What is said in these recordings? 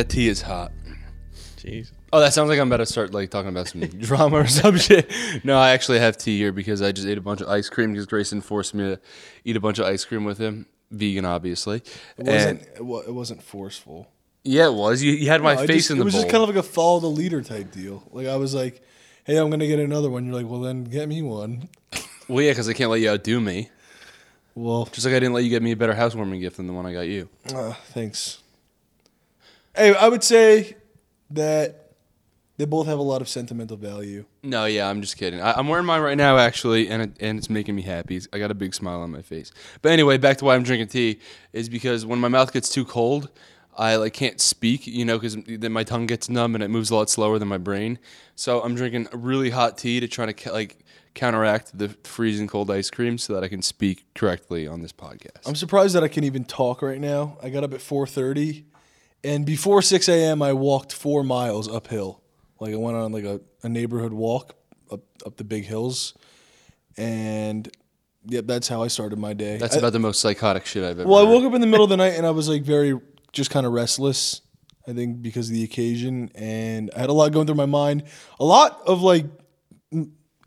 That tea is hot. Jeez. Oh, that sounds like I'm about to start like talking about some drama or some shit. No, I actually have tea here because I just ate a bunch of ice cream because Grayson forced me to eat a bunch of ice cream with him. Vegan, obviously. It wasn't. It, wa- it wasn't forceful. yeah, it was. You, you had my No, I face just- in the It was bowl. just kind of like a follow the leader type deal. Like I was like, "Hey, I'm gonna get another one." You're like, "Well, then get me one." well, yeah, because I can't let you outdo me. Well, Just like I didn't let you get me a better housewarming gift than the one I got you. uh, thanks. Hey, I would say that they both have a lot of sentimental value. No, yeah, I'm just kidding. I, I'm wearing mine right now, actually, and it, and it's making me happy. It's- I got a big smile on my face. But anyway, back to why I'm drinking tea is because when my mouth gets too cold, I like can't speak, you know, because then my tongue gets numb and it moves a lot slower than my brain. So I'm drinking really hot tea to try to ca- like counteract the freezing cold ice cream so that I can speak correctly on this podcast. I'm surprised that I can even talk right now. I got up at 4:30, and before 6 a.m., I walked four miles uphill. Like I went on like a, a neighborhood walk up up the big hills, and yep, that's how I started my day. That's I- about the most psychotic shit I've ever. Well, I woke up in the middle of the night and I was like very just kind of restless. I think because of the occasion, and I had a lot going through my mind. A lot of like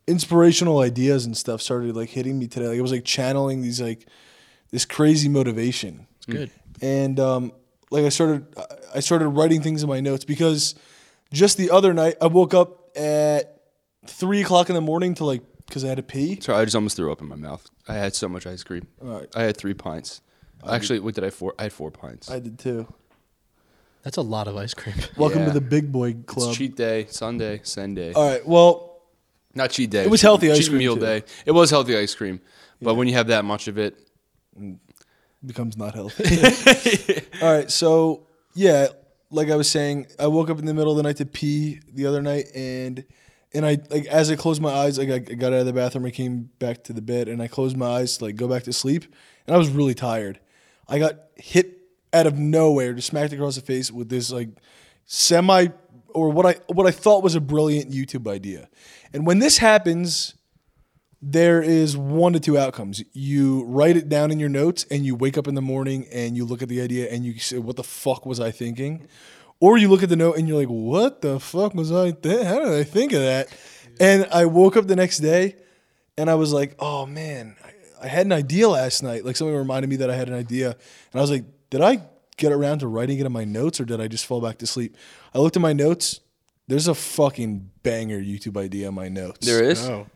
inspirational ideas and stuff started like hitting me today. Like I was like channeling these like this crazy motivation. It's good. And um, like I started, I started writing things in my notes because just the other night I woke up at three o'clock in the morning to like because I had to pee. Sorry, I just almost threw up in my mouth. I had so much ice cream. Alright. I had three pints. Actually, what did I four? I had four pints. I did too. That's a lot of ice cream. Welcome Yeah. to the big boy club. It's cheat day, Sunday, Sunday. All right. Well, Not cheat day. It was healthy ice cheat cream, meal too. day. It was healthy ice cream, but when you have that much of it, becomes not healthy. All right, so yeah, like I was saying, I woke up in the middle of the night to pee the other night, and and I like as I closed my eyes, like I got out of the bathroom, I came back to the bed, and I closed my eyes to like go back to sleep, and I was really tired. I got hit out of nowhere, just smacked across the face with this like semi or what I what I thought was a brilliant YouTube idea, and when this happens there is one to two outcomes. You write it down in your notes and you wake up in the morning and you look at the idea and you say, What the fuck was I thinking? Or you look at the note and you're like, What the fuck was I th- how did I think of that? And I woke up the next day and I was like, Oh man, I, I had an idea last night. Like somebody reminded me that I had an idea. And I was like, Did I get around to writing it in my notes or did I just fall back to sleep? I looked at my notes. There's a fucking banger YouTube idea in my notes there is. Oh.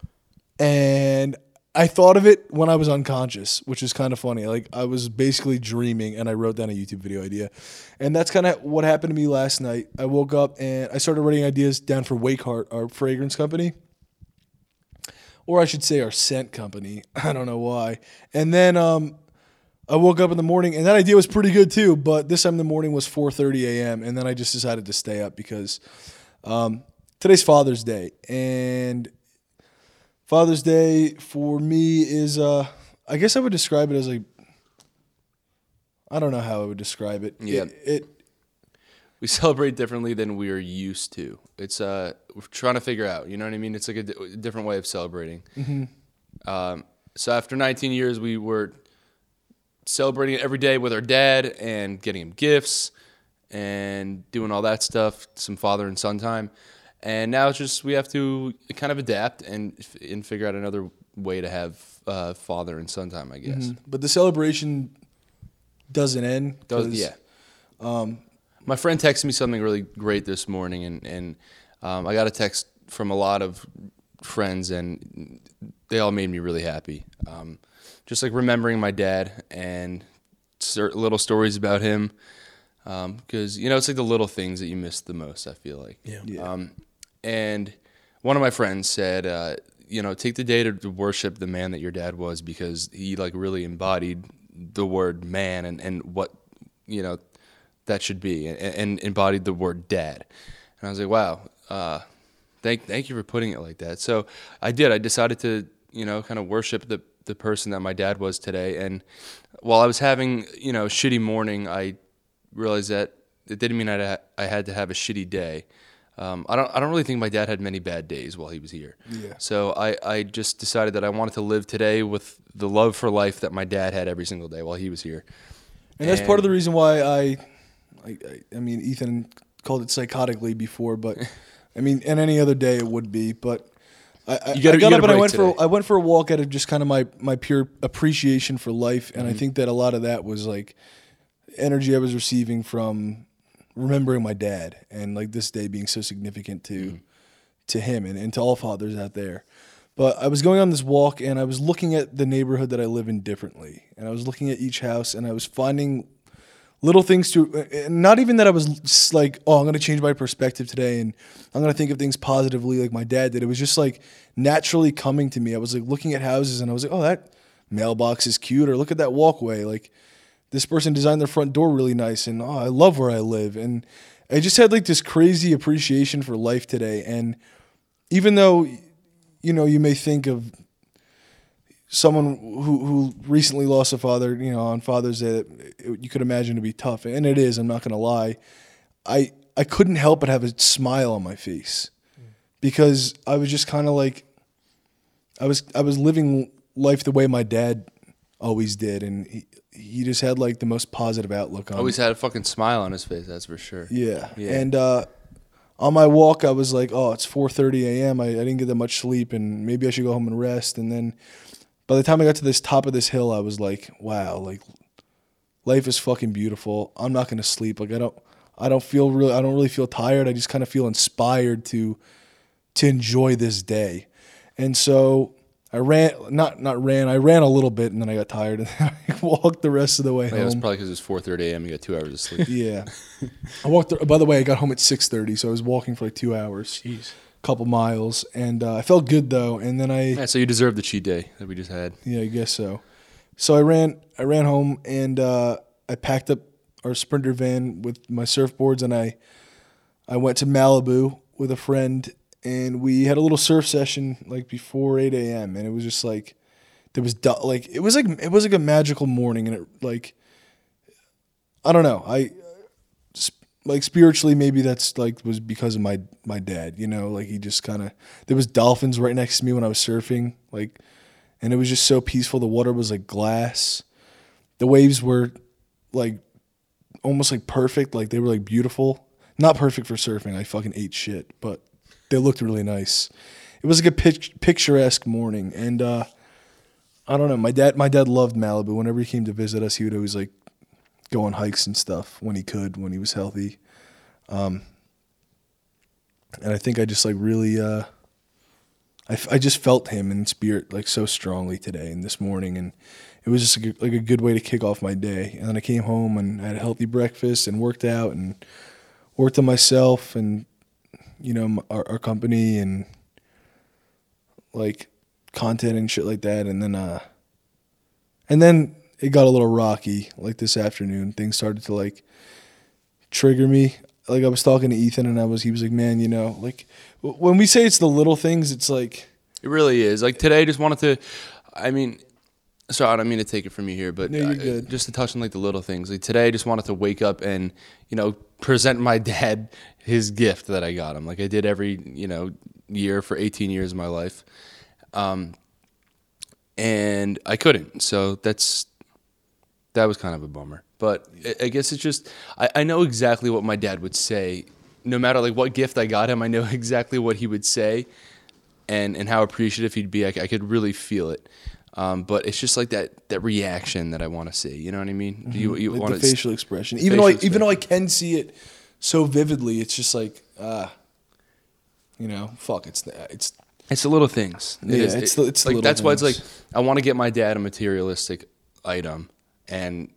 And I thought of it when I was unconscious, which is kind of funny. Like I was basically dreaming, and I wrote down a YouTube video idea, and that's kind of what happened to me last night. I woke up and I started writing ideas down for Wakeheart, our fragrance company, or I should say our scent company. I don't know why. And then um, I woke up in the morning, and that idea was pretty good too. But this time in the morning was 4:30 a.m., and then I just decided to stay up because um, today's Father's Day, and Father's Day for me is uh I guess I would describe it as like I don't know how I would describe it. Yeah. It, it We celebrate differently than we are used to. It's uh, we're trying to figure out. You know what I mean? It's like a, different way of celebrating. Mm-hmm. Um, so after 19 years, we were celebrating it every day with our dad and getting him gifts and doing all that stuff. Some father and son time. And now it's just we have to kind of adapt and and figure out another way to have uh, father and son time. I guess. but the celebration doesn't end. Does, 'cause- yeah. Um, my friend texted me something really great this morning, and and um, I got a text from a lot of friends, and they all made me really happy. Um, just like remembering my dad and cer- little stories about him, because you know it's like the little things that you miss the most. I feel like. Yeah. Yeah. Um, and one of my friends said, uh, you know, take the day to, worship the man that your dad was because he like really embodied the word man and, and what, you know, that should be and, and embodied the word dad. And I was like, wow, uh, thank, thank you for putting it like that. So I did, I decided to, you know, kind of worship the, the person that my dad was today. And while I was having, you know, shitty morning, I realized that it didn't mean I, I had to have a shitty day. Um, I don't. I don't really think my dad had many bad days while he was here. Yeah. So I, I just decided that I wanted to live today with the love for life that my dad had every single day while he was here. And that's part of the reason why I I, I, I mean, Ethan called it psychotically before, but I mean, and any other day it would be. But I, I, You gotta- I got up and I went for. I went for a walk out of just kind of my my pure appreciation for life, and I Mm-hmm. think that a lot of that was like energy I was receiving from remembering my dad and like this day being so significant to Mm-hmm. to him and, and to all fathers out there. But I was going on this walk and I was looking at the neighborhood that I live in differently. And I was looking at each house and I was finding little things to not even that I was like, oh, I'm going to change my perspective today and I'm going to think of things positively like my dad did. It was just like naturally coming to me. I was like looking at houses and I was like, oh, that mailbox is cute or look at that walkway. Like this person designed their front door really nice and oh, I love where I live. And I just had like this crazy appreciation for life today. And even though, you know, you may think of someone who, who recently lost a father, you know, on Father's Day, that you could imagine to be tough. And it is, I'm not going to lie. I, I couldn't help but have a smile on my face because I was just kind of like, I was, I was living life the way my dad always did. And he, he just had like the most positive outlook on Always had a fucking smile on his face. That's for sure. yeah. Yeah. And uh, on my walk, I was like, oh, it's 4:30 a.m. I, I didn't get that much sleep, and maybe I should go home and rest. And then by the time I got to this top of this hill, I was like, wow, like life is fucking beautiful. I'm not gonna sleep. Like I don't, I don't feel really, I don't really feel tired. I just kind of feel inspired to to enjoy this day. And so I ran, not not ran. I ran a little bit, and then I got tired, and then I walked the rest of the way Yeah, it was probably because it was 4:30 a.m. You got two hours of sleep. Yeah. I walked. By the way, I got home at six thirty, so I was walking for like two hours, Jeez. couple miles, and uh, I felt good though. And then I, yeah, so you deserve the cheat day that we just had. yeah, I guess so. So I ran. I ran home and uh, I packed up our sprinter van with my surfboards, and I, I went to Malibu with a friend, and we had a little surf session like before eight a.m. And it was just like, there was du- like it was like it was like a magical morning, and it like, I don't know, I like spiritually maybe that's like was because of my my dad you know like he just kind of there was dolphins right next to me when i was surfing like and it was just so peaceful the water was like glass the waves were like almost like perfect like they were like beautiful not perfect for surfing i fucking ate shit but they looked really nice. It was like a pic- picturesque morning and uh i don't know my dad my dad loved malibu. Whenever he came to visit us he would always like go on hikes and stuff when he could when he was healthy. Um and i think i just like really uh I, I just felt him in spirit like so strongly today and this morning and it was just like a, like a good way to kick off my day. And then i came home and I had a healthy breakfast and worked out and worked on myself and you know our, our company and like content and shit like that and then uh and then it got a little rocky like this afternoon things started to like trigger me like i was talking to ethan and i was he was like man you know like w- when we say it's the little things it's like It really is. Like today, I just wanted to. I mean, sorry, I don't mean to take it from you here, but No, you're good. just to touch on like the little things. Like today, I just wanted to wake up and you know present my dad his gift that I got him. Like I did every you know year for 18 years of my life, um, and I couldn't. So that's that was kind of a bummer. But I- I guess it's just I, I know exactly what my dad would say. No matter like what gift I got him, I know exactly what he would say, and and how appreciative he'd be. I could really feel it. Um, but it's just like that that reaction that I want to see. You know what I mean? Do you you like want the facial expression even though I, facial even though i can see it so vividly it's just like ah you know fuck it's the, it's It's the little things. It Yeah, is. it's It- it's like that's why it's like. I want to get my dad a materialistic item and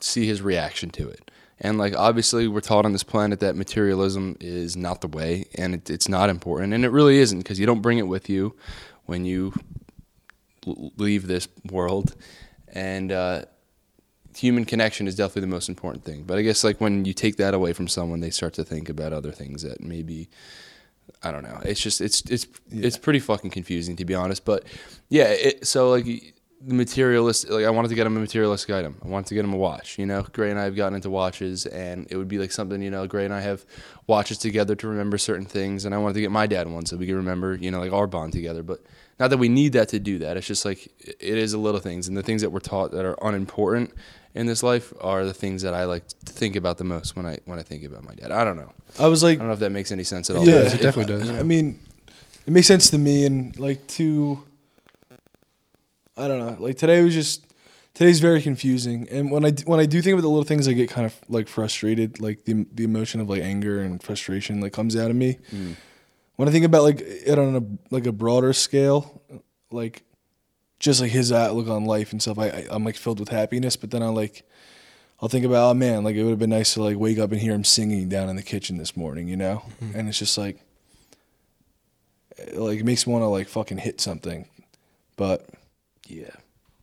see his reaction to it. And like obviously we're taught on this planet that materialism is not the way and it, it's not important and it really isn't because you don't bring it with you when you leave this world and uh, human connection is definitely the most important thing. But I guess like when you take that away from someone, they start to think about other things that maybe I don't know. It's just it's it's it's pretty fucking confusing to be honest. But yeah, it, so like the materialist, like I wanted to get him a materialistic item. I wanted to get him a watch. You know, Gray and I have gotten into watches, and it would be like something. You know, Gray and I have watches together to remember certain things, and I wanted to get my dad one so we could remember. You know, like our bond together. But not that we need that to do that. It's just like it is the little things and the things that we're taught that are unimportant in this life are the things that I like to think about the most when I when I think about my dad. I don't know. I was like, I don't know if that makes any sense at all. Yeah, it definitely does. I mean, it makes sense to me, and like to, I don't know. Like today was just today's very confusing, and when I when I do think about the little things, I get kind of like frustrated. Like the the emotion of like anger and frustration like comes out of me. Mm. When I think about like it on a like a broader scale, like just like his outlook on life and stuff, I, I I'm like filled with happiness. But then I like. I'll think about, oh man, like it would have been nice to like wake up and hear him singing down in the kitchen this morning, you know? And it's just like, like it makes me want to like fucking hit something, but Yeah.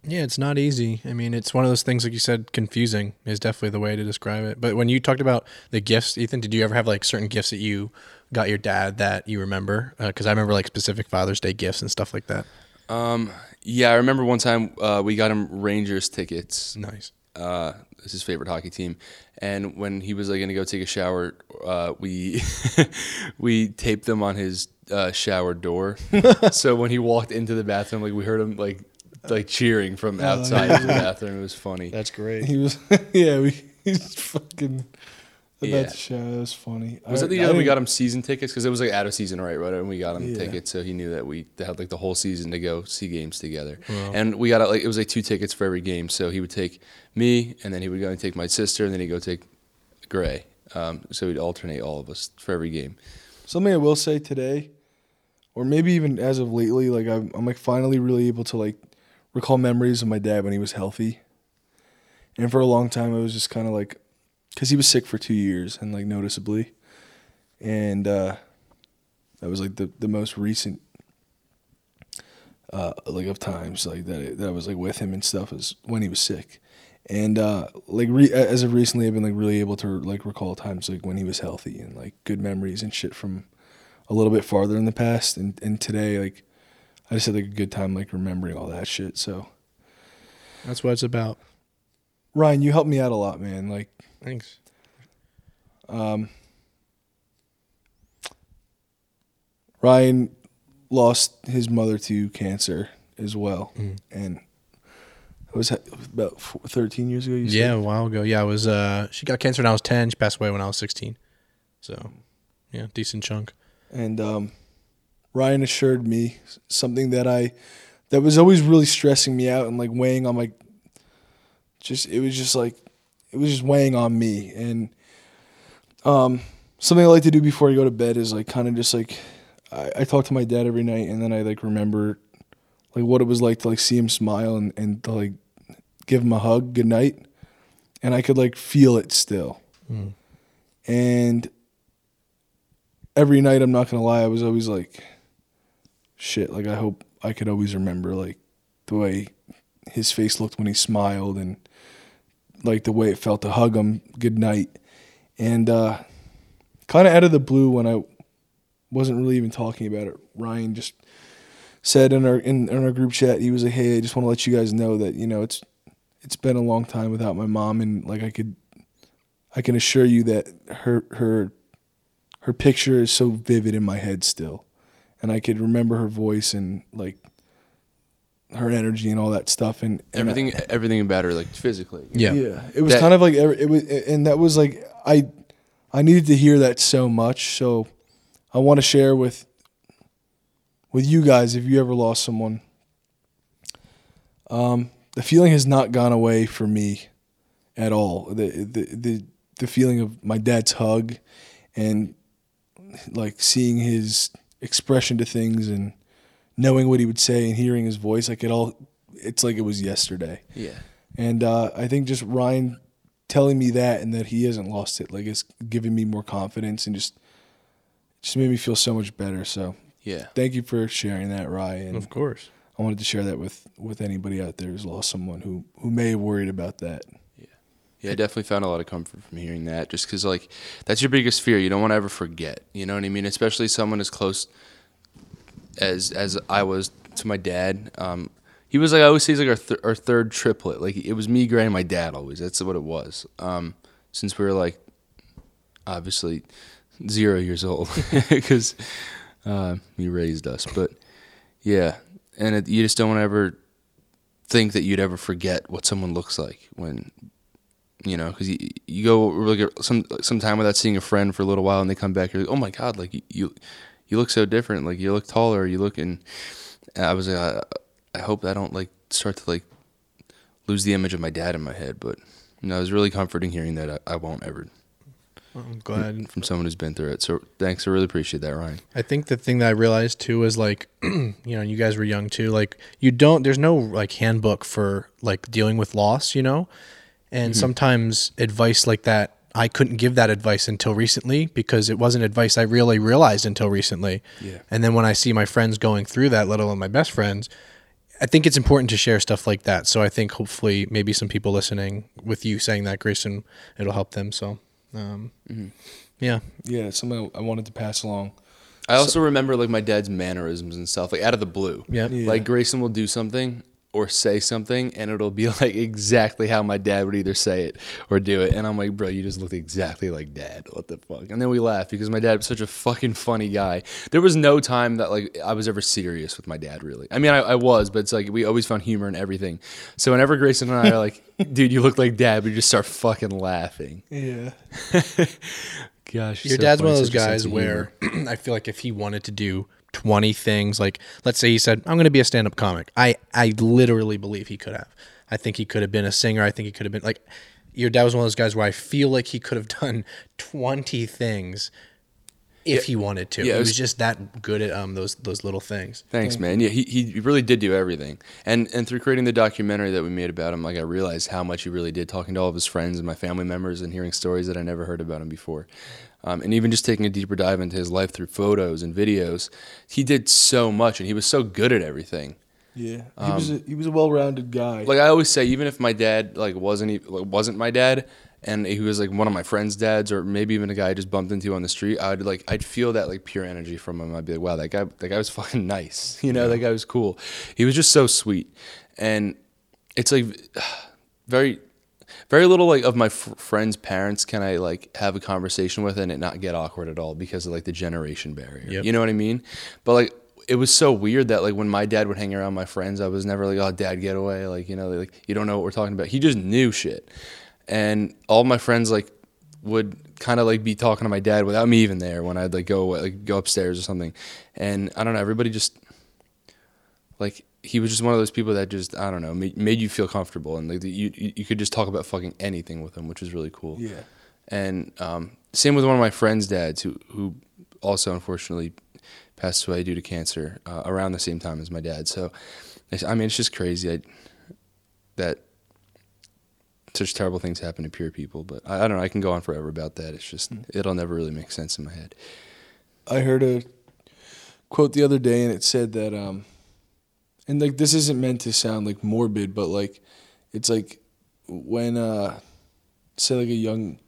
Yeah, it's not easy. I mean, it's one of those things, like you said, confusing is definitely the way to describe it. But when you talked about the gifts, Ethan, did you ever have like certain gifts that you got your dad that you remember? Because I remember like specific Father's Day gifts and stuff like that. Um. Yeah, I remember one time uh, we got him Rangers tickets. Nice. uh, it's his favorite hockey team. And when he was like gonna go take a shower, uh, we we taped them on his uh, shower door. so when he walked into the bathroom, like we heard him like like cheering from outside of the bathroom. It was funny. That's great. he was, yeah, we he's fucking about Yeah. to show. That was funny. Was I- it the year that we got him season tickets? Because it was like out of season, right? Right, and we got him Yeah. tickets, so he knew that we had like the whole season to go see games together. And we got like it was like two tickets for every game. So he would take me, and then he would go and take my sister, and then he'd go take Gray. Um, so he'd alternate all of us for every game. Something I will say today, or maybe even as of lately, like I'm, I'm like finally really able to like recall memories of my dad when he was healthy. And for a long time, I was just kind of like, because he was sick for two years and like noticeably, and uh, that was like the the most recent. Uh, like of times like that that I was like with him and stuff was when he was sick, and uh, like re- as of recently I've been like really able to like recall times like when he was healthy and like good memories and shit from a little bit farther in the past and and today like I just had like a good time like remembering all that shit. So That's what it's about. Ryan, you helped me out a lot, man. Like Thanks. um, Ryan lost his mother to cancer as well, Mm. and it was about four, thirteen years ago. You said? Yeah, a while ago. Yeah, I was. Uh, she got cancer when I was ten. She passed away when I was sixteen. So, yeah, decent chunk. and um, Ryan assured me something that I that was always really stressing me out and like weighing on my just it was just like it was just weighing on me. And um something I like to do before I go to bed is like kind of just like I, I talk to my dad every night and then I like remember like what it was like to like see him smile and, and to like give him a hug good night. And I could like feel it still. Mm. and every night I'm not gonna lie I was always like shit like I hope I could always remember like the way his face looked when he smiled and like the way it felt to hug him good night and uh kind of out of the blue when I wasn't really even talking about it Ryan just said in our in, in our group chat he was like hey I just want to let you guys know that you know it's it's been a long time without my mom and like I could I can assure you that her her her picture is so vivid in my head still. And I could remember her voice and like her energy and all that stuff and, and I- Everything, everything about her, like physically. Yeah. yeah, it was That- kind of like it was, and that was like I, I needed to hear that so much. So, I want to share with, with you guys if you ever lost someone. Um, the feeling has not gone away for me, at all. The the the the feeling of my dad's hug, and like seeing his expression to things and knowing what he would say and hearing his voice, like it all, it's like it was yesterday. Yeah. And uh, I think just Ryan telling me that and that he hasn't lost it, like it's giving me more confidence and just just made me feel so much better. So Yeah. thank you for sharing that, Ryan. Of course. I wanted to share that with with anybody out there who's lost someone who who may have worried about that. Yeah, yeah, I definitely found a lot of comfort from hearing that. Just because, like, that's your biggest fear. You don't want to ever forget. You know what I mean? Especially someone as close as as I was to my dad. Um, he was like I always say, he's like our th- our third triplet. Like it was me, Gray, and my dad. Always. That's what it was. Um, since we were like, obviously, zero years old, because uh, he raised us. But yeah, and it, you just don't ever think that you'd ever forget what someone looks like when you know, because you, you go like some some time without seeing a friend for a little while, and they come back, you're like, oh my god, like you you, look so different, like you look taller, you look, and I was like, I, I hope I don't like start to like lose the image of my dad in my head, but you know, it was really comforting hearing that I, I won't ever I'm glad. from someone who's been through it. So thanks, I really appreciate that, Ryan. I think the thing that I realized too is like, you know, you guys were young too. Like, you don't. There's no like handbook for like dealing with loss, you know, and mm-hmm. sometimes advice like that. I couldn't give that advice until recently because it wasn't advice I really realized until recently. Yeah. And then when I see my friends going through that, let alone my best friends, I think it's important to share stuff like that. So I think hopefully maybe some people listening with you saying that, Grayson, it'll help them. So, um, yeah, Yeah, it's something I wanted to pass along. I also remember like my dad's mannerisms and stuff, like out of the blue. Yeah. Yeah. Like Grayson will do something or say something, and it'll be like exactly how my dad would either say it or do it. And I'm like, bro, you just look exactly like dad. What the fuck? And then we laugh because my dad was such a fucking funny guy. There was no time that like I was ever serious with my dad, really. I mean, I, I was, but it's like we always found humor in everything. So whenever Grayson and I are like, dude, you look like dad, we just start fucking laughing. Yeah. Gosh, Your so dad's one of those guys where. I feel like if he wanted to do 20 things, like let's say he said, I'm going to be a stand up comic, I, I literally believe he could have. I think he could have been a singer. I think he could have been like, your dad was one of those guys where I feel like he could have done 20 things if he wanted to. Yeah, he was, was- just that good at um those those little things. Thanks, man. Yeah, he, he really did do everything. And and through creating the documentary that we made about him, like I realized how much he really did talking to all of his friends and my family members and hearing stories that I never heard about him before. Um, and even just taking a deeper dive into his life through photos and videos, he did so much and he was so good at everything. Yeah. He was a, he was a well-rounded guy. Like I always say, even if my dad like wasn't e- wasn't my dad, and he was like one of my friends' dads, or maybe even a guy I just bumped into on the street, I'd like I'd feel that like pure energy from him. I'd be like, wow, that guy that guy was fucking nice. You know, that guy was cool. He was just so sweet, and it's like very very little like of my f- friends' parents can I like have a conversation with and it not get awkward at all because of like the generation barrier. Yep. You know what I mean? But like it was so weird that like when my dad would hang around my friends, I was never like, "Oh, dad, get away!" Like you know, like you don't know what we're talking about. He just knew shit, and all my friends like would kind of like be talking to my dad without me even there when I'd like go like go upstairs or something, and I don't know, everybody just like he was just one of those people that just I don't know made, made you feel comfortable and like you you could just talk about fucking anything with him, which was really cool. yeah. And um, same with one of my friends' dads, who who also unfortunately passed away due to cancer uh, around the same time as my dad. So, I mean, it's just crazy I, that such terrible things happen to pure people. But I, I don't know. I can go on forever about that. It's just it'll never really make sense in my head. I heard a quote the other day, and it said that, um, and like this isn't meant to sound like morbid, but like it's like when, uh, say like a young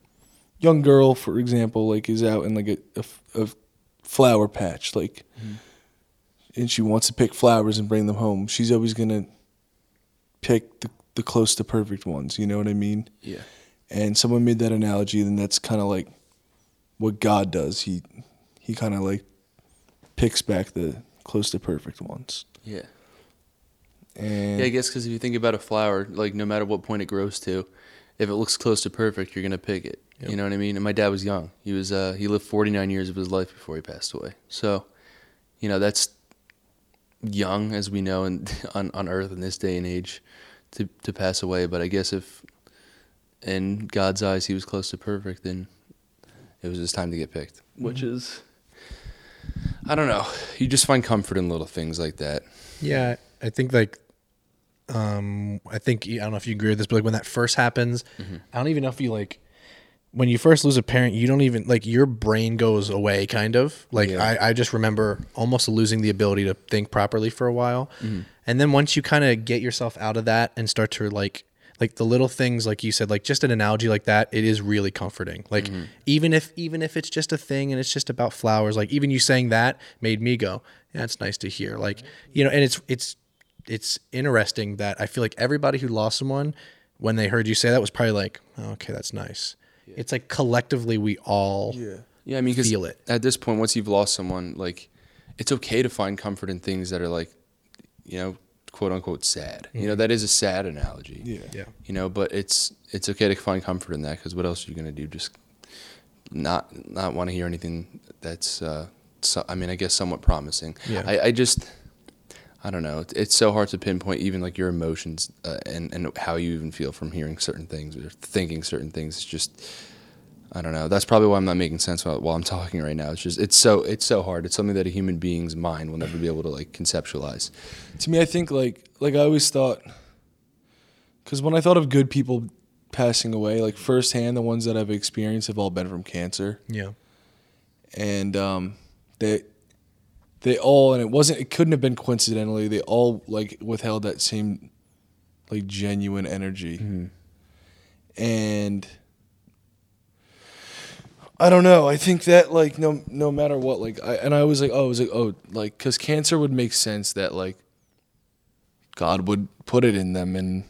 young girl, for example, like is out in like a flower patch, like, and she wants to pick flowers and bring them home. She's always gonna pick the the close to perfect ones. You know what I mean? Yeah. and someone made that analogy, then that's kind of like what God does. He he kind of like picks back the close to perfect ones. Yeah. And Yeah, I guess because if you think about a flower, like no matter what point it grows to, if it looks close to perfect, you're gonna pick it. Yep. You know what I mean? And my dad was young. He was uh, he lived 49 years of his life before he passed away. So, you know, that's young as we know in, on on Earth in this day and age to to pass away. But I guess if in God's eyes he was close to perfect, then it was his time to get picked. Which is, I don't know. You just find comfort in little things like that. Yeah, I think like um I think I don't know if you agree with this, but like when that first happens, I don't even know if you like when you first lose a parent, you don't even like your brain goes away kind of. Like Yeah. I, I just remember almost losing the ability to think properly for a while. Mm-hmm. And then once you kind of get yourself out of that and start to like like the little things like you said like just an analogy like that it is really comforting like mm-hmm. even if even if it's just a thing and it's just about flowers like even you saying that made me go yeah it's nice to hear like you know and it's it's it's interesting that I feel like everybody who lost someone, when they heard you say that, was probably like, oh, "Okay, that's nice." It's like collectively we all yeah, Yeah, I mean, 'cause Feel it. at this point, once you've lost someone, like it's okay to find comfort in things that are like, you know, quote unquote sad. You know, that is a sad analogy. Yeah. Yeah. You know, but it's it's okay to find comfort in that because what else are you gonna do? Just not not want to hear anything that's. Uh, so, I mean, I guess somewhat promising. Yeah. I, I just. I don't know. It's, it's so hard to pinpoint even like your emotions uh, and and how you even feel from hearing certain things or thinking certain things. It's just I don't know. That's probably why I'm not making sense while, while I'm talking right now. It's just it's so it's so hard. It's something that a human being's mind will never be able to like conceptualize. To me, I think like like I always thought, because when I thought of good people passing away, like firsthand, the ones that I've experienced have all been from cancer, Yeah. and um, they they all and it wasn't it couldn't have been coincidentally. They all like withheld that same like genuine energy, mm-hmm. and. I don't know. I think that like no no matter what like I and I was like oh I was like oh like cuz cancer would make sense that like God would put it in them and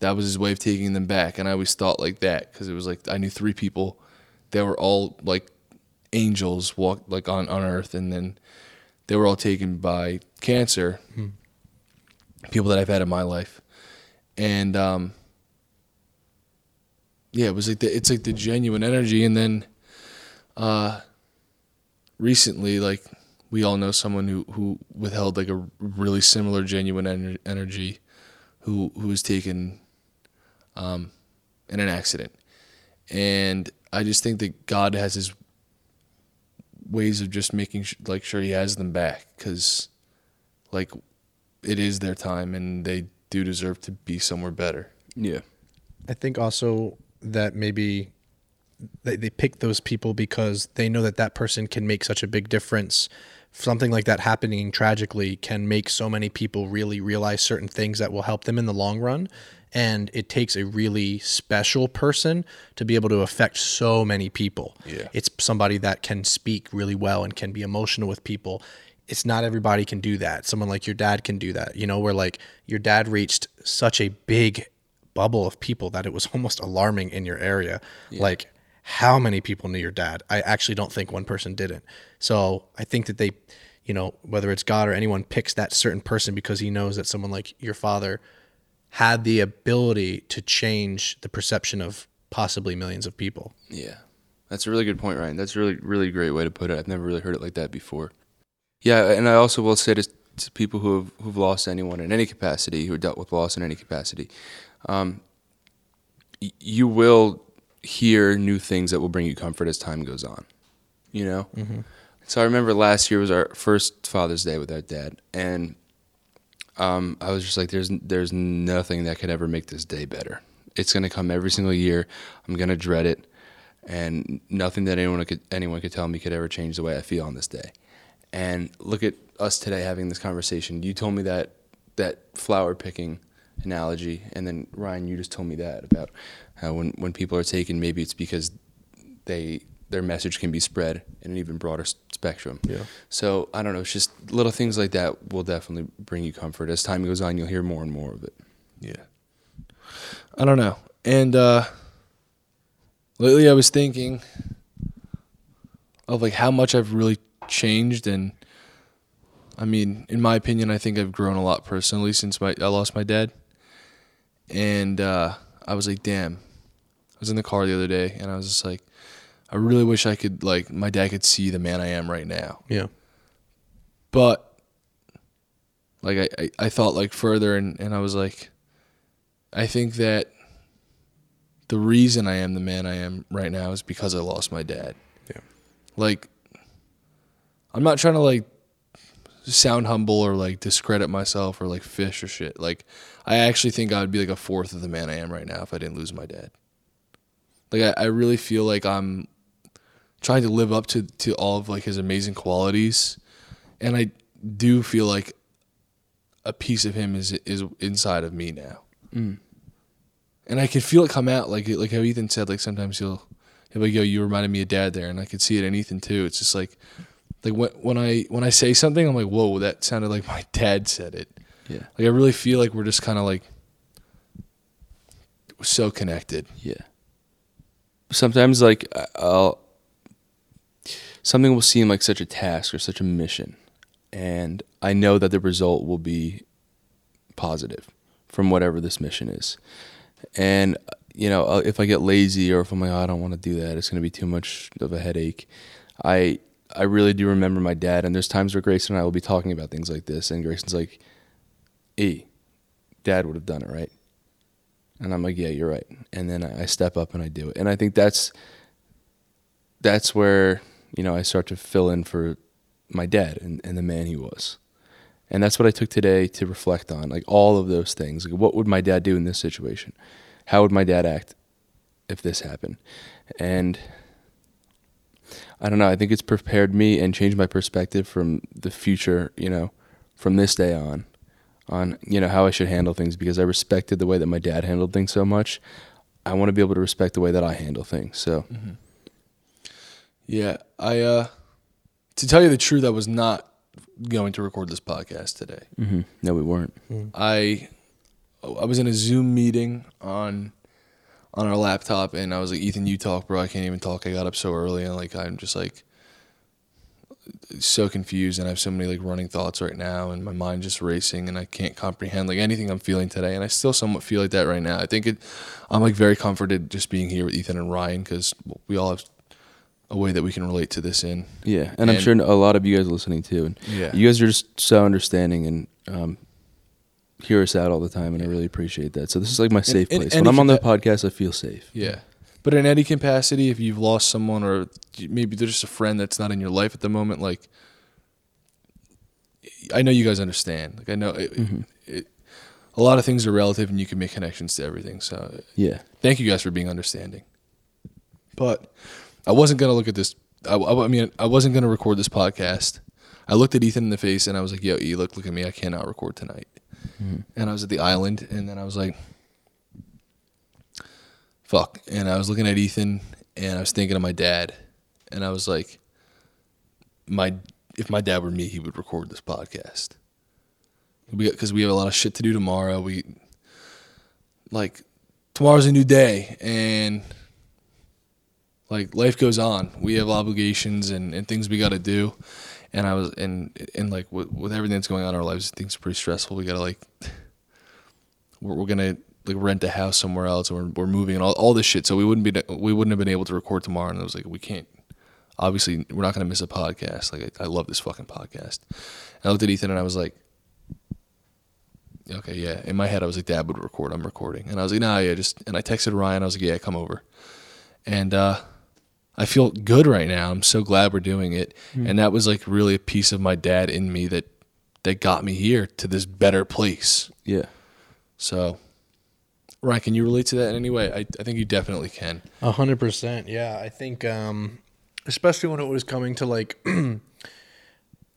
that was his way of taking them back and I always thought like that cuz it was like I knew three people that were all like angels walked like on on earth and then they were all taken by cancer people that I've had in my life. And um yeah it was like the, it's like the genuine energy. And then uh recently like we all know someone who who withheld like a really similar genuine ener- energy who who was taken um in an accident. And i just think that god has his ways of just making sh- like sure he has them back cuz like it is their time and they do deserve to be somewhere better Yeah. I think also that maybe they, they pick those people because they know that that person can make such a big difference. Something like that happening tragically can make so many people really realize certain things that will help them in the long run. And it takes a really special person to be able to affect so many people. Yeah. It's somebody that can speak really well and can be emotional with people. It's not everybody can do that. Someone like your dad can do that. You know, where like your dad reached such a big bubble of people that it was almost alarming in your area. Like how many people knew your dad? I actually don't think one person didn't. So I think that they, you know, whether it's God or anyone picks that certain person because he knows that someone like your father had the ability to change the perception of possibly millions of people. Yeah, that's a really good point, Ryan. That's a really, really great way to put it. I've never really heard it like that before. Yeah, and I also will say to, to people who have who've lost anyone in any capacity, who dealt with loss in any capacity, um, y- you will hear new things that will bring you comfort as time goes on. You know. So I remember last year was our first Father's Day with our dad, and um, I was just like, "There's there's nothing that could ever make this day better. It's gonna come every single year. I'm gonna dread it, and nothing that anyone could anyone could tell me could ever change the way I feel on this day." And look at us today having this conversation. You told me that that flower picking analogy, and then Ryan, you just told me that about how when when people are taken, maybe it's because they their message can be spread in an even broader spectrum. Yeah. So I don't know. It's just little things like that will definitely bring you comfort. As time goes on, you'll hear more and more of it. Yeah. I don't know. And uh lately I was thinking of like how much I've really changed and I mean, in my opinion, I think I've grown a lot personally since my I lost my dad. And uh I was like, damn. I was in the car the other day and I was just like I really wish I could like my dad could see the man I am right now Yeah. but like I, I, I thought like further and, and I was like I think that the reason I am the man I am right now is because I lost my dad. Yeah. Like I'm not trying to like sound humble or like discredit myself or like fish or shit. Like I actually think I would be like a fourth of the man I am right now if I didn't lose my dad. Like I, I really feel like I'm trying to live up to, to all of like his amazing qualities and I do feel like a piece of him is is inside of me now, mm. and I can feel it come out like like how Ethan said. Like sometimes he'll he'll be like, "Yo, you reminded me of Dad there," and I could see it in Ethan too. It's just like like when when I when I say something, I'm like, "Whoa, that sounded like my dad said it." Yeah. Like I really feel like we're just kind of like so connected. Yeah. Sometimes, like, I'll. Something will seem like such a task or such a mission, and I know that the result will be positive from whatever this mission is. And you know, uh, if I get lazy or if I'm like, oh, I don't want to do that, it's going to be too much of a headache. I I really do remember my dad, and there's times where Grayson and I will be talking about things like this, and Grayson's like, "E, Dad would have done it, right?" And I'm like, "Yeah, you're right." And then I step up and I do it, and I think that's that's where you know I start to fill in for my dad and, and the man he was. And that's what I took today to reflect on, like all of those things. Like, what would my dad do in this situation? How would my dad act if this happened? And I don't know. I think it's prepared me and changed my perspective from the future, you know, from this day on, on, you know, how I should handle things because I respected the way that my dad handled things so much. I want to be able to respect the way that I handle things. So, mm-hmm. Yeah, I uh to tell you the truth, I was not going to record this podcast today. mhm. no, we weren't. I I was in a Zoom meeting on on our laptop and I was like, Ethan, you talk, bro. I can't even talk. I got up so early and like I'm just like so confused and I have so many like running thoughts right now and my mind just racing and I can't comprehend like anything I'm feeling today and I still somewhat feel like that right now. I think it I'm like very comforted just being here with Ethan and Ryan because we all have a way that we can relate to this in. Yeah, and, I'm sure a lot of you guys are listening too, and Yeah. you guys are just so understanding and um, hear us out all the time, and I really appreciate that. So this is like my safe and place. any when I'm on the podcast, I feel safe. Yeah. But in any capacity, if you've lost someone or maybe they're just a friend that's not in your life at the moment, like, I know you guys understand. Like, I know it, it, a lot of things are relative and you can make connections to everything. So, Yeah, thank you guys for being understanding. But I wasn't going to look at this. I, I, I mean, I wasn't going to record this podcast. I looked at Ethan in the face and I was like, yo, E, look, look at me. I cannot record tonight. Mm-hmm. And I was at the island and then I was like, fuck. And I was looking at Ethan and I was thinking of my dad. And I was like, my if my dad were me, he would record this podcast. Because we have a lot of shit to do tomorrow. We like tomorrow's a new day and like life goes on we have obligations and, and things we got to do and i was and and like with, with everything that's going on in our lives things are pretty stressful we gotta like we're, we're gonna like rent a house somewhere else or we're, we're moving and all, all this shit so we wouldn't be we wouldn't have been able to record tomorrow and i was like we can't obviously we're not gonna miss a podcast like i, I love this fucking podcast and i looked at ethan and i was like okay, yeah. In my head, I was like, Dad would record. I'm recording, and I was like, Nah, yeah, just. And I texted Ryan. I was like, Yeah, come over. And uh, I feel good right now. I'm so glad we're doing it, and that was like really a piece of my dad in me that that got me here to this better place. yeah. So, Ryan, can you relate to that in any way? I, I think you definitely can. A hundred percent. Yeah, I think, um, especially when it was coming to like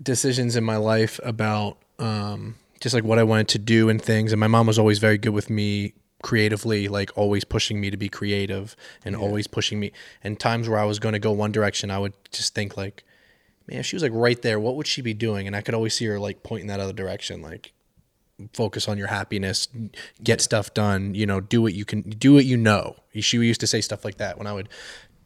decisions in my life about um, just like what I wanted to do and things. And my mom was always very good with me creatively, like always pushing me to be creative and always pushing me. And times where I was going to go one direction, I would just think like, man, if she was like right there, what would she be doing? And I could always see her like pointing that other direction, like focus on your happiness, get stuff done, you know, do what you can do what you know. She used to say stuff like that when I would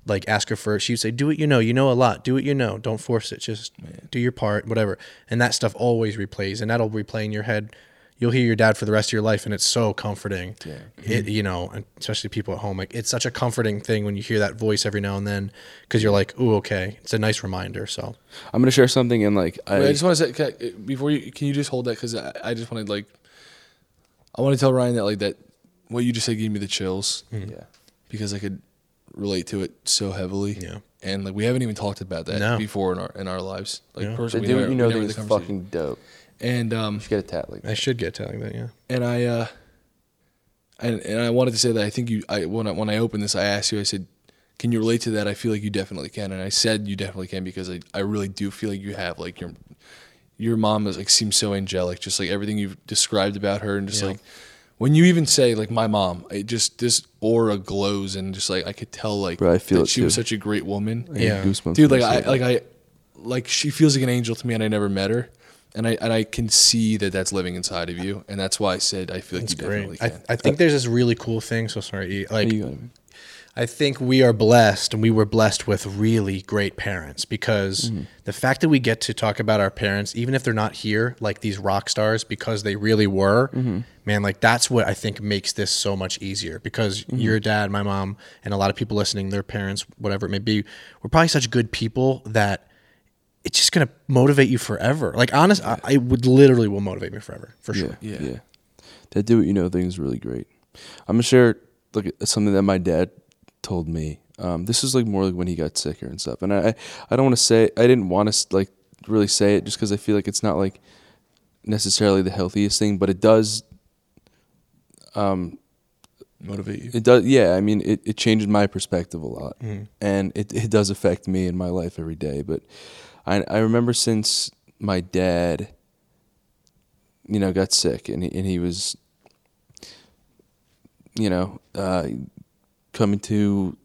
like ask her for she would say, Do what you know, you know a lot, do what you know, don't force it, just do your part, whatever. And that stuff always replays and that'll replay in your head. You'll hear your dad for the rest of your life and it's so comforting. Yeah. It mm-hmm. you know, especially people at home, like it's such a comforting thing when you hear that voice every now and then because you're like, Oh, okay. It's a nice reminder. So I'm gonna share something and like I, Wait, I just want to say can I- before you can you just hold that because I, I just wanted like I want to tell Ryan that like that what you just said gave me the chills mm-hmm. yeah. because I could relate to it so heavily. Yeah. And like we haven't even talked about that No. before in our in our lives. Like Yeah. The personally, dude you know we never that had is the conversation. fucking dope. And um You should get a tat like I that. should get telling that, yeah. and I uh and and I wanted to say that I think you I when I when I opened this I asked you I said can you relate to that I feel like you definitely can and I said you definitely can because I, I really do feel like you have like your your mom is like seems so angelic just like everything you've described about her and just Yeah. like when you even say like my mom it just this aura glows and just like I could tell like Bro, I feel that it she was such a great woman I Yeah. goosebumps dude like I like I like she feels like an angel to me and I never met her and I and I can see that that's living inside of you and that's why I said I feel like It's you great. definitely I, can. I think there's this really cool thing. So sorry, E, like You. I think we are blessed and we were blessed with really great parents because the fact that we get to talk about our parents, even if they're not here, like these rock stars, because they really were, man, like that's what I think makes this so much easier because your dad, my mom, and a lot of people listening, their parents, whatever it may be, were probably such good people that it's just going to motivate you forever. Like, honest, I, I would literally will motivate me forever, for sure. Yeah, Yeah. yeah. That do what you know thing is really great. I'm gonna share like something that my dad told me. Um, this is like more like when he got sicker and stuff. And I, I, I don't want to say I didn't want to like really say it just because I feel like it's not like necessarily the healthiest thing, but it does. Um, Motivate you. it does. Yeah, I mean, it, it changes my perspective a lot, and it it does affect me in my life every day. But I I remember since my dad, you know, got sick and he, and he was, you know, uh, coming to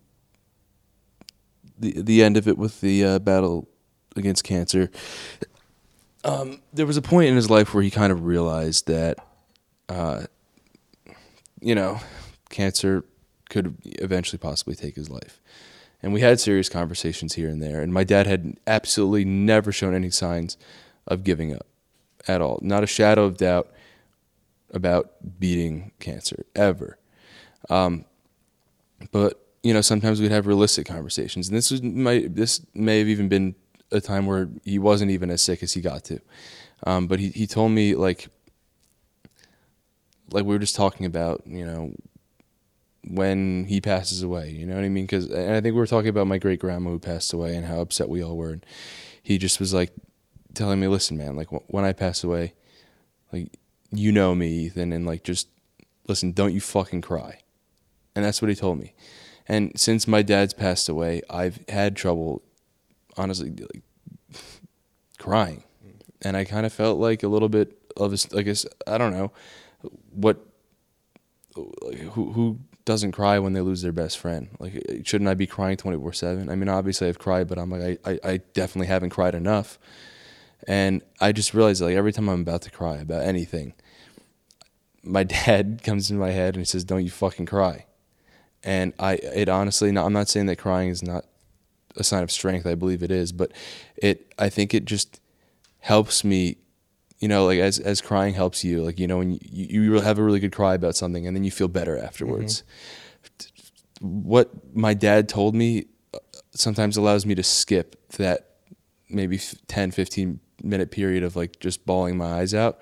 the the end of it with the uh, battle against cancer. Um, there was a point in his life where he kind of realized that, uh, you know, cancer could eventually possibly take his life. And we had serious conversations here and there. And my dad had absolutely never shown any signs of giving up at all. Not a shadow of doubt about beating cancer, ever. Um, but, you know, sometimes we'd have realistic conversations. And this was my, this may have even been a time where he wasn't even as sick as he got to. Um, but he, he told me, like, like we were just talking about, you know, when he passes away. You know what I mean? Because and I think we were talking about my great grandma who passed away and how upset we all were. And he just was like telling me, "Listen, man, like wh- when I pass away, like you know me, Ethan, and like just listen, don't you fucking cry." And that's what he told me. And since my dad's passed away, I've had trouble, honestly, like crying, and I kind of felt like a little bit of a, s- like a s- I don't know what like, who who doesn't cry when they lose their best friend? Like, uh, shouldn't I be crying twenty four seven? I mean, obviously I've cried, but I'm like, I, I, I definitely haven't cried enough. And I just realized like every time I'm about to cry about anything, my dad comes in my head and he says, "Don't you fucking cry." And I, it honestly, no, I'm not saying that crying is not a sign of strength. I believe it is, but it, I think it just helps me you know, like as as crying helps you, like you know, when you, you have a really good cry about something, and then you feel better afterwards. What my dad told me uh, sometimes allows me to skip that maybe 10, 15 minute period of like just bawling my eyes out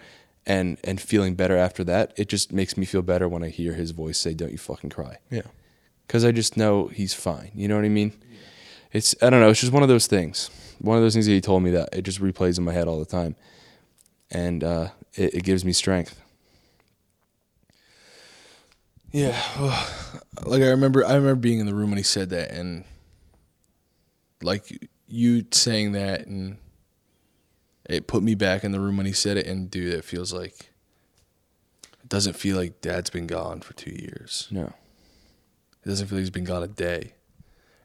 and and feeling better after that. It just makes me feel better when I hear his voice say, "Don't you fucking cry," Yeah. because I just know he's fine. You know what I mean? It's I don't know. It's just one of those things. One of those things that he told me that it just replays in my head all the time and uh, it, it gives me strength. Yeah, like I remember, I remember being in the room when he said that, and like you saying that, and it put me back in the room when he said it. And dude, it feels like it doesn't feel like Dad's been gone for two years. No, It doesn't feel like he's been gone a day,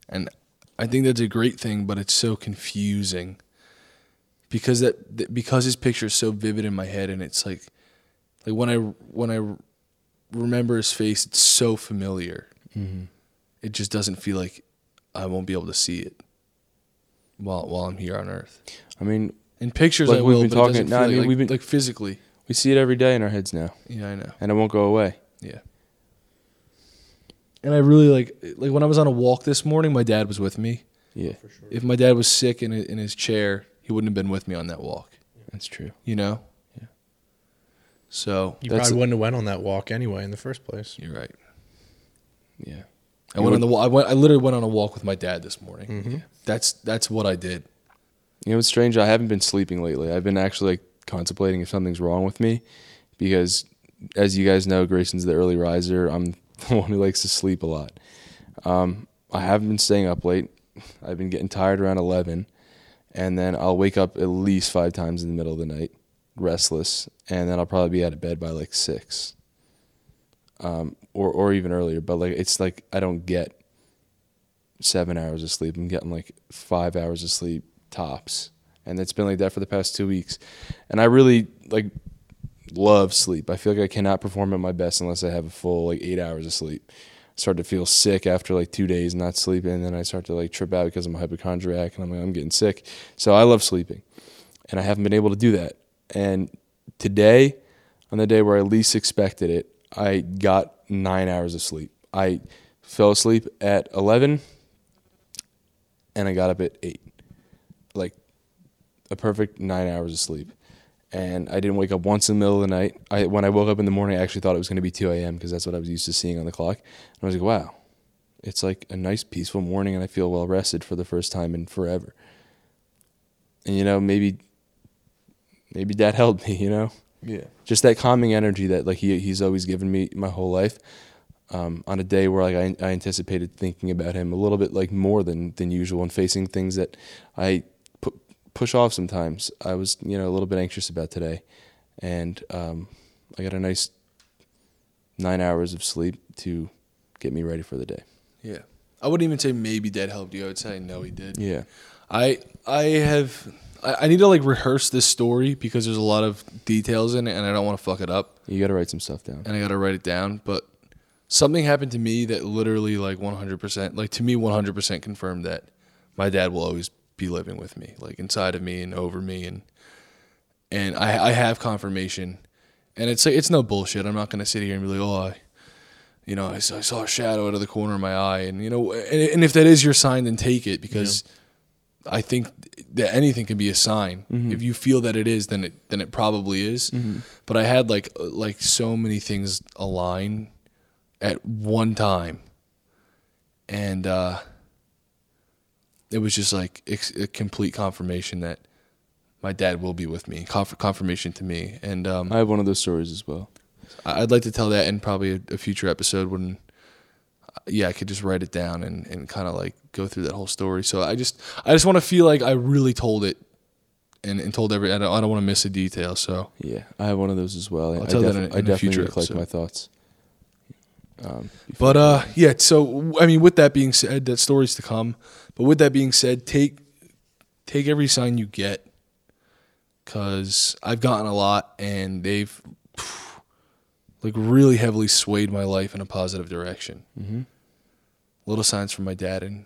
and I think that's a great thing. But it's so confusing because that that- because his picture is so vivid in my head, and it's like like when I when I remember his face, it's so familiar. Mm-hmm. It just doesn't feel like I won't be able to see it while while I'm here on Earth. I mean In pictures, Like I we've been talking- it doesn't no, I mean, like, we've been- like physically. we see it every day in our heads now, Yeah, I know. and it won't go away. Yeah. And I really like like when I was on a walk this morning, my dad was with me. Yeah, for sure. If my dad was sick in in his chair, he wouldn't have been with me on that walk. that's true. You know. Yeah. So You That's- probably wouldn't have went on that walk anyway in the first place. you're right. Yeah, I went on the wa- I went. I literally went on a walk with my dad this morning. Mhm. That's that's what I did. you know it's strange. I haven't been sleeping lately. I've been actually like contemplating if something's wrong with me, because as you guys know, Grayson's the early riser. I'm the one who likes to sleep a lot. Um, I haven't been staying up late. I've been getting tired around eleven, and then I'll wake up at least five times in the middle of the night, restless, and then I'll probably be out of bed by like six, um, or or even earlier. But like it's like I don't get seven hours of sleep. I'm getting like five hours of sleep tops, and it's been like that for the past two weeks. And I really like love sleep. I feel like I cannot perform at my best unless I have a full like eight hours of sleep. Start to feel sick after like two days not sleeping. And then I start to like trip out because I'm a hypochondriac and I'm like, I'm getting sick. So I love sleeping. And I haven't been able to do that. And today, on the day where I least expected it, I got nine hours of sleep. I fell asleep at 11 and I got up at 8. Like a perfect nine hours of sleep. And I didn't wake up once in the middle of the night. I, when I woke up in the morning, I actually thought it was going to be 2 a.m. because that's what I was used to seeing on the clock. And I was like, wow, it's like a nice, peaceful morning, and I feel well rested for the first time in forever. And, you know, maybe, maybe dad helped me, you know? Yeah. just that calming energy that like he he's always given me my whole life. Um, on a day where like I, I anticipated thinking about him a little bit like more than than usual and facing things that I push off sometimes. I was you know a little bit anxious about today, and um, I got a nice nine hours of sleep to get me ready for the day. Yeah. I wouldn't even say maybe dad helped you. I would say no, he did. Yeah, I I have I, I need to like rehearse this story because there's a lot of details in it and I don't want to fuck it up you got to write some stuff down. and I got to write it down. But something happened to me that literally like 100% like to me 100% confirmed that my dad will always be living with me like inside of me and over me and and I I have confirmation and it's like it's no bullshit. I'm not gonna sit here and be like oh I you know I saw, I saw a shadow out of the corner of my eye and you know and, and if that is your sign then take it because. I think that anything can be a sign. If you feel that it is, then it then it probably is. But I had like like so many things align at one time, and uh, it was just like a complete confirmation that my dad will be with me. Conf- confirmation to me, and um, I have one of those stories as well. I'd like to tell that in probably a, future episode when, uh, yeah, I could just write it down and, and kind of like go through that whole story. So I just I just want to feel like I really told it, and, and told every I don't, I don't want to miss a detail. So Yeah, I have one of those as well. I'll I tell that in a- I in a definitely future need collect episode. my thoughts. Um, But uh, yeah. So I mean, with that being said, that story's to come. But with that being said, take take every sign you get, cause I've gotten a lot, and they've like really heavily swayed my life in a positive direction. Mm-hmm. Little signs from my dad, and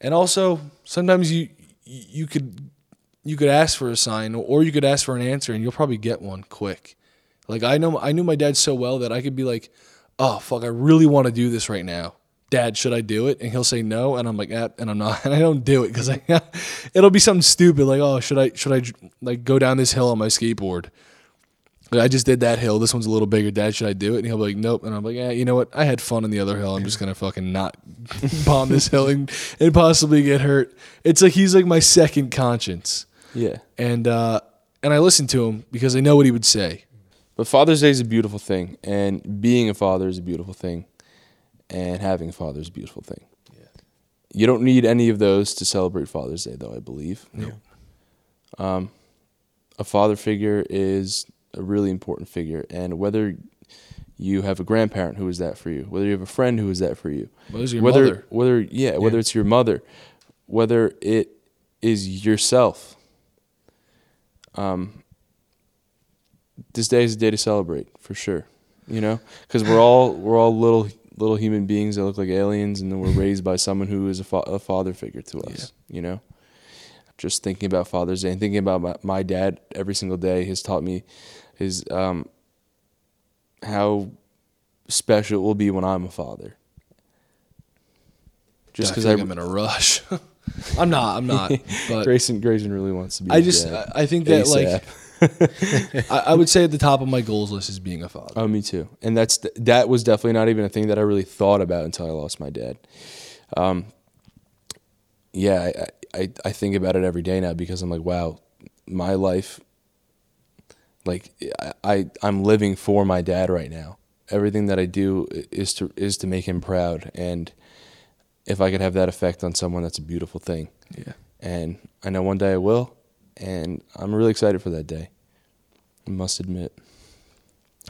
and also sometimes you you could you could ask for a sign, or you could ask for an answer, and you'll probably get one quick. Like I know I knew my dad so well that I could be like, "Oh fuck, I really want to do this right now." Dad, should I do it? And he'll say no, and I'm like, eh, and I'm not, and I don't do it because I, it'll be something stupid like, oh, should I, should I like go down this hill on my skateboard? Like, I just did that hill. This one's a little bigger. Dad, should I do it? And he'll be like, nope. And I'm like, yeah, you know what? I had fun on the other hill. I'm just gonna fucking not bomb this hill and, and possibly get hurt. It's like he's like my second conscience, yeah, and uh, and I listen to him because I know what he would say. But Father's Day is a beautiful thing, and being a father is a beautiful thing, and having a father is a beautiful thing. Yeah. You don't need any of those to celebrate Father's Day, though. I believe. No. Um, a father figure is a really important figure, and whether you have a grandparent who is that for you, whether you have a friend who is that for you, Well, your whether mother. whether yeah, whether Yeah. it's your mother, whether it is yourself. Um, this day is a day to celebrate for sure. You know, because we're all we're all little little human beings that look like aliens, and then we're raised by someone who is a, fa- a father figure to us. You know, just thinking about Father's Day and thinking about my, my dad every single day has taught me his um how special it will be when I'm a father. Just because I'm in a rush. I'm not. I'm not. But Grayson Grayson really wants to be. I a just I think that ASAP. like I, I would say at the top of my goals list is being a father. Oh, me too. And that's that was definitely not even a thing that I really thought about until I lost my dad. Um, yeah, I, I I think about it every day now because I'm like, wow, my life. Like I, I I'm living for my dad right now. Everything that I do is to is to make him proud, and if I could have that effect on someone, that's a beautiful thing. Yeah. And I know one day I will, and I'm really excited for that day. I must admit.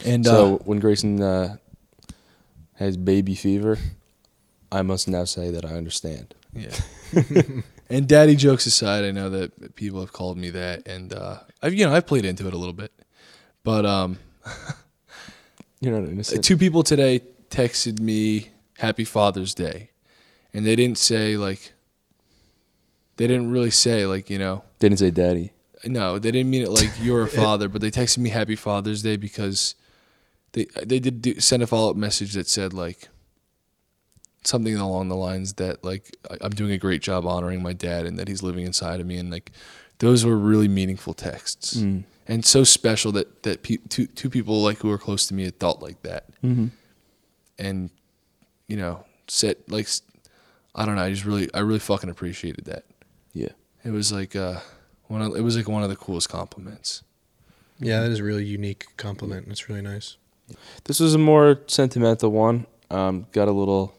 And So uh, when Grayson uh, has baby fever, I must now say that I understand. yeah. and daddy jokes aside, I know that people have called me that, and uh, I've you know I've played into it a little bit, but um, You're not innocent. two people today texted me Happy Father's Day, and they didn't say like. They didn't really say like you know Didn't say daddy. no, they didn't mean it like you're a father, but they texted me Happy Father's Day because they they did do, send a follow up message that said like something along the lines that like I- I'm doing a great job honoring my dad and that he's living inside of me and like those were really meaningful texts Mm. and so special that that pe- two two people like who are close to me had thought like that Mm-hmm. and you know said like I don't know I just really I really fucking appreciated that. It was like uh one of, it was like one of the coolest compliments. Yeah, that is a really unique compliment. It's really nice. This was a more sentimental one. Um, got a little.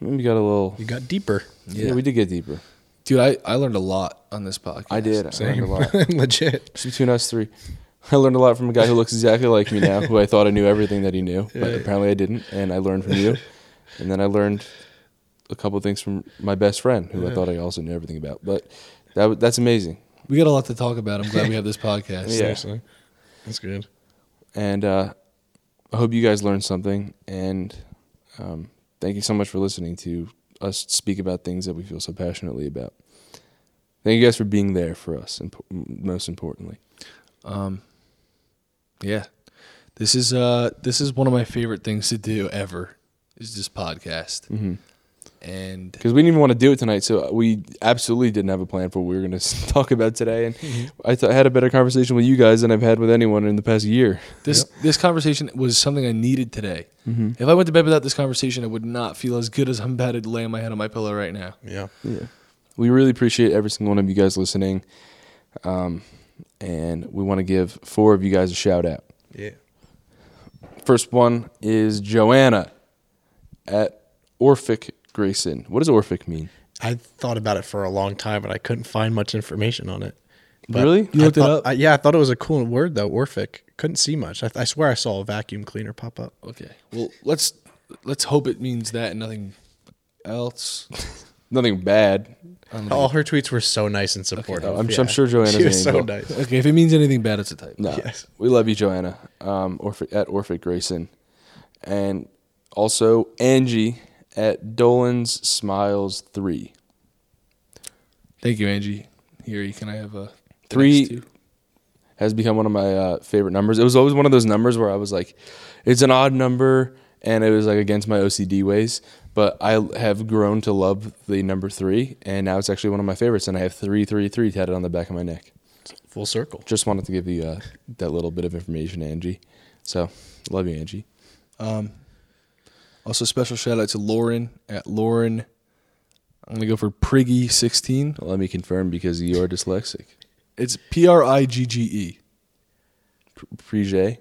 Maybe got a little. You got deeper. Yeah. we did get deeper. Dude, I, I learned a lot on this podcast. I did. I learned a lot. Legit. Just between us three. I learned a lot from a guy who looks exactly like me now, who I thought I knew everything that he knew, but apparently I didn't. And I learned from you, and then I learned a couple of things from my best friend, who I thought I also knew everything about. But that w- that's amazing. We got a lot to talk about. I'm glad we have this podcast. Yeah. Seriously. That's good. And uh, I hope you guys learned something. And um, thank you so much for listening to us speak about things that we feel so passionately about. Thank you guys for being there for us, and most importantly. Um, yeah. This is uh this is one of my favorite things to do ever. Is this podcast. Mm-hmm. And because we didn't even want to do it tonight. So we absolutely didn't have a plan for what we were going to talk about today. And I, th- I had a better conversation with you guys than I've had with anyone in the past year. this this conversation was something I needed today. Mm-hmm. If I went to bed without this conversation, I would not feel as good as I'm about to lay my head on my pillow right now. Yeah. Yeah, we really appreciate every single one of you guys listening, um, and we want to give four of you guys a shout out. Yeah. First one is Joanna at Orphic Grayson. What does Orphic mean? I thought about it for a long time, but I couldn't find much information on it. But Really? You I looked it up? I, yeah, I thought it was a cool word though. Orphic. Couldn't see much. I, I swear I saw a vacuum cleaner pop up. Okay. Well, let's let's hope it means that and nothing else. Nothing bad. All her tweets were so nice and supportive. I'm- I'm sure Joanna's she was an so nice. Okay, if it means anything bad, it's a type. No, Yes. we love you, Joanna. Um, Orphic, at Orphic Grayson, and also Angie at Dolan's Smiles Three. Thank you, Angie. Here, you can I have a Three- next two? Has become one of my uh, favorite numbers. It was always one of those numbers where I was like, it's an odd number, and it was like against my OCD ways. But I have grown to love the number three, and now it's actually one of my favorites. And I have three, three, three tatted on the back of my neck. Full circle. Just wanted to give you uh, that little bit of information, Angie. So, love you, Angie. Um, also, special shout out to Lauren at Lauren. I'm gonna go for Priggy sixteen. Let me confirm because you are dyslexic. It's P R I G G E. Prije.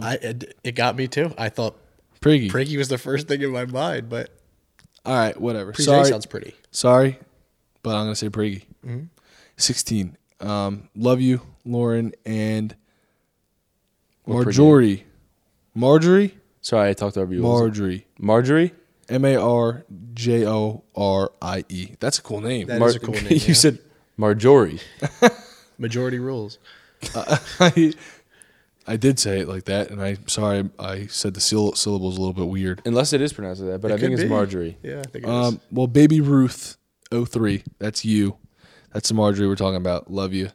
I it, it got me too. I thought Priggy. Priggy was the first thing in my mind, but All right, whatever. Priggy Sorry, sounds pretty. sorry, but I'm gonna say Priggy. Sixteen. Um, love you, Lauren and Marjorie. Marjorie. Sorry, I talked over you. What was it? Marjorie. Marjorie? M A R J O R I E. That's a cool name. That Mar- is a cool name. you yeah. said Marjorie. majority rules. I, I did say it like that, and I'm sorry I said the syll- syllables a little bit weird. Unless it is pronounced like that, but It I think could it's be. Marjorie. Yeah, I think it is. Um, well, Baby Ruth 03, that's you. That's the Marjorie we're talking about. Love you.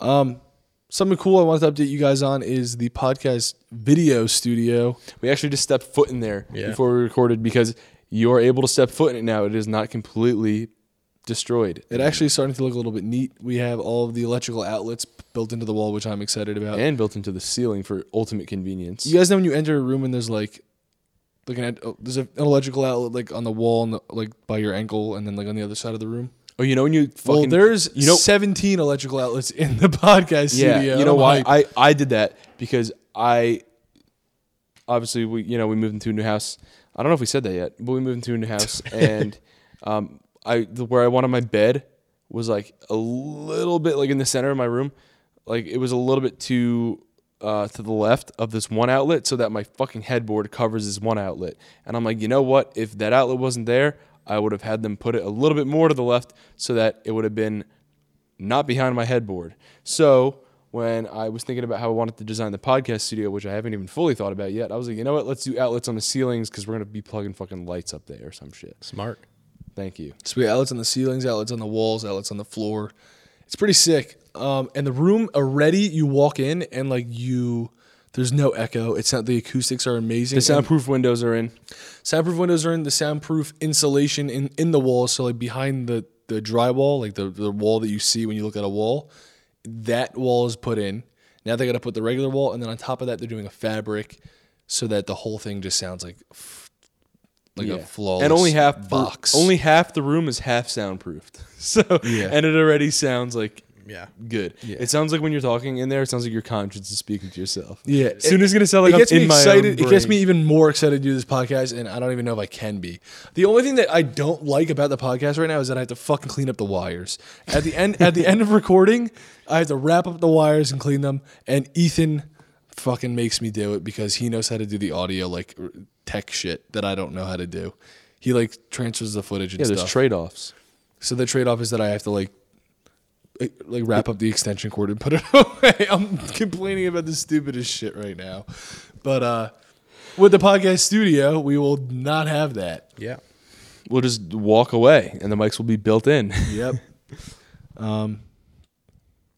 Um, something cool I wanted to update you guys on is the podcast video studio. We actually just stepped foot in there Yeah. before we recorded because you're able to step foot in it now. It is not completely destroyed. It actually is starting to look a little bit neat. We have all of the electrical outlets built into the wall, which I'm excited about. and built into the ceiling for ultimate convenience. You guys know when you enter a room and there's like, like an oh, there's an electrical outlet like on the wall and the, like by your ankle, and then like on the other side of the room. Oh, you know when you fucking well, there's you know 17 electrical outlets in the podcast yeah, studio. you know why. I I did that because I obviously we you know we moved into a new house. I don't know if we said that yet, but we moved into a new house and um I the, where I wanted my bed was like a little bit like in the center of my room, like it was a little bit too uh, to the left of this one outlet so that my fucking headboard covers this one outlet. And I'm like, you know what? If that outlet wasn't there, I would have had them put it a little bit more to the left so that it would have been not behind my headboard. So when I was thinking about how I wanted to design the podcast studio, which I haven't even fully thought about yet. I was like, you know what? Let's do outlets on the ceilings because we're gonna be plugging fucking lights up there or some shit. Smart. Thank you. So we got outlets on the ceilings, outlets on the walls, outlets on the floor. It's pretty sick. Um, and the room already, you walk in and like you, there's no echo. It's not the acoustics are amazing. The soundproof windows are in. soundproof windows are in. The soundproof insulation in in the walls. So like behind the the drywall, like the the wall that you see when you look at a wall, that wall is put in. Now they got to put the regular wall, and then on top of that, they're doing a fabric, so that the whole thing just sounds like like a flawless and only half box. Only half the room is half soundproofed. So Yeah. and it already sounds like Yeah. good. Yeah. It sounds like when you're talking in there, it sounds like your conscience is speaking to yourself. Yeah, As soon as it's gonna sound like it gets I'm me in my own excited. It gets me even more excited to do this podcast, and I don't even know if I can be. The only thing that I don't like about the podcast right now is that I have to fucking clean up the wires at the end. at the end of recording, I have to wrap up the wires and clean them. And Ethan fucking makes me do it because he knows how to do the audio like tech shit that I don't know how to do. He like transfers the footage and Yeah, there's trade offs. So the trade off is that I have to like like wrap up the extension cord and put it away. I'm complaining about the stupidest shit right now. But uh with the podcast studio, we will not have that. Yeah. We'll just walk away and the mics will be built in. Yep. um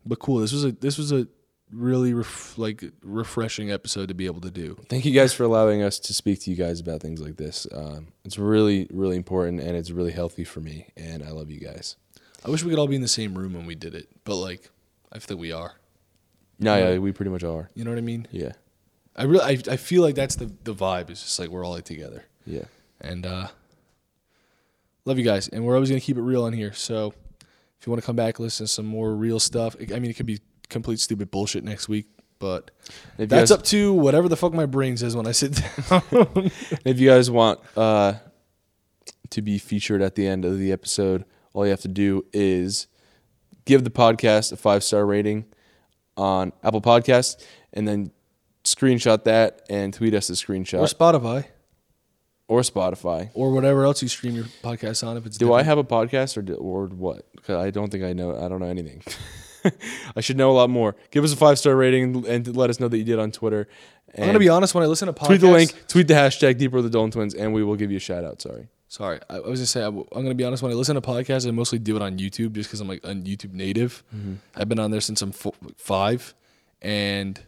but cool. This was a this was a really ref, like refreshing episode to be able to do. Thank you guys for allowing us to speak to you guys about things like this. Um, it's really, really important and it's really healthy for me. And I love you guys. I wish we could all be in the same room when we did it, but like I think we are. No, yeah, we pretty much are. You know what I mean? Yeah, I really I, I feel like that's the the vibe. It's just like we're all like together. yeah. And uh love you guys. And we're always gonna keep it real in here. So if you want to come back, listen to some more real stuff. I mean, it could be complete stupid bullshit next week, but If that's guys- up to whatever the fuck my brain says when I sit down. If you guys want uh, to be featured at the end of the episode, all you have to do is give the podcast a five star rating on Apple Podcasts, and then screenshot that and tweet us the screenshot or Spotify or Spotify. or whatever else you stream your podcast on. If it's Do I have a podcast or do, or what? 'Cause I don't think I know. I don't know anything. I should know a lot more. Give us a five star rating and let us know that you did on Twitter. I'm gonna be honest. When I listen to podcasts, tweet the link, tweet the hashtag Deeper the Dolan Twins, and we will give you a shout out. Sorry. Sorry, I, I was gonna say I, am gonna be honest. When I listen to podcasts, I mostly do it on YouTube just because I'm like a YouTube native. Mm-hmm. I've been on there since I'm fo- five, and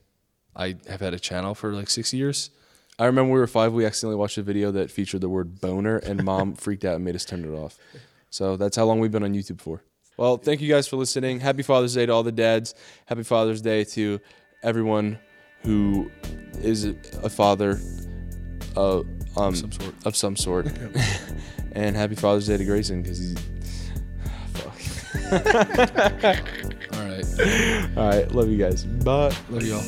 I have had a channel for like six years. I remember we were five. We accidentally watched a video that featured the word boner, and mom freaked out and made us turn it off. So that's how long we've been on YouTube for. Well, thank you guys for listening. Happy Father's Day to all the dads. Happy Father's Day to everyone who is a father uh, um, Some sort. of some sort. and happy Father's Day to Grayson because he's. Fuck. All right, All right. Love you guys. Bye. love y'all.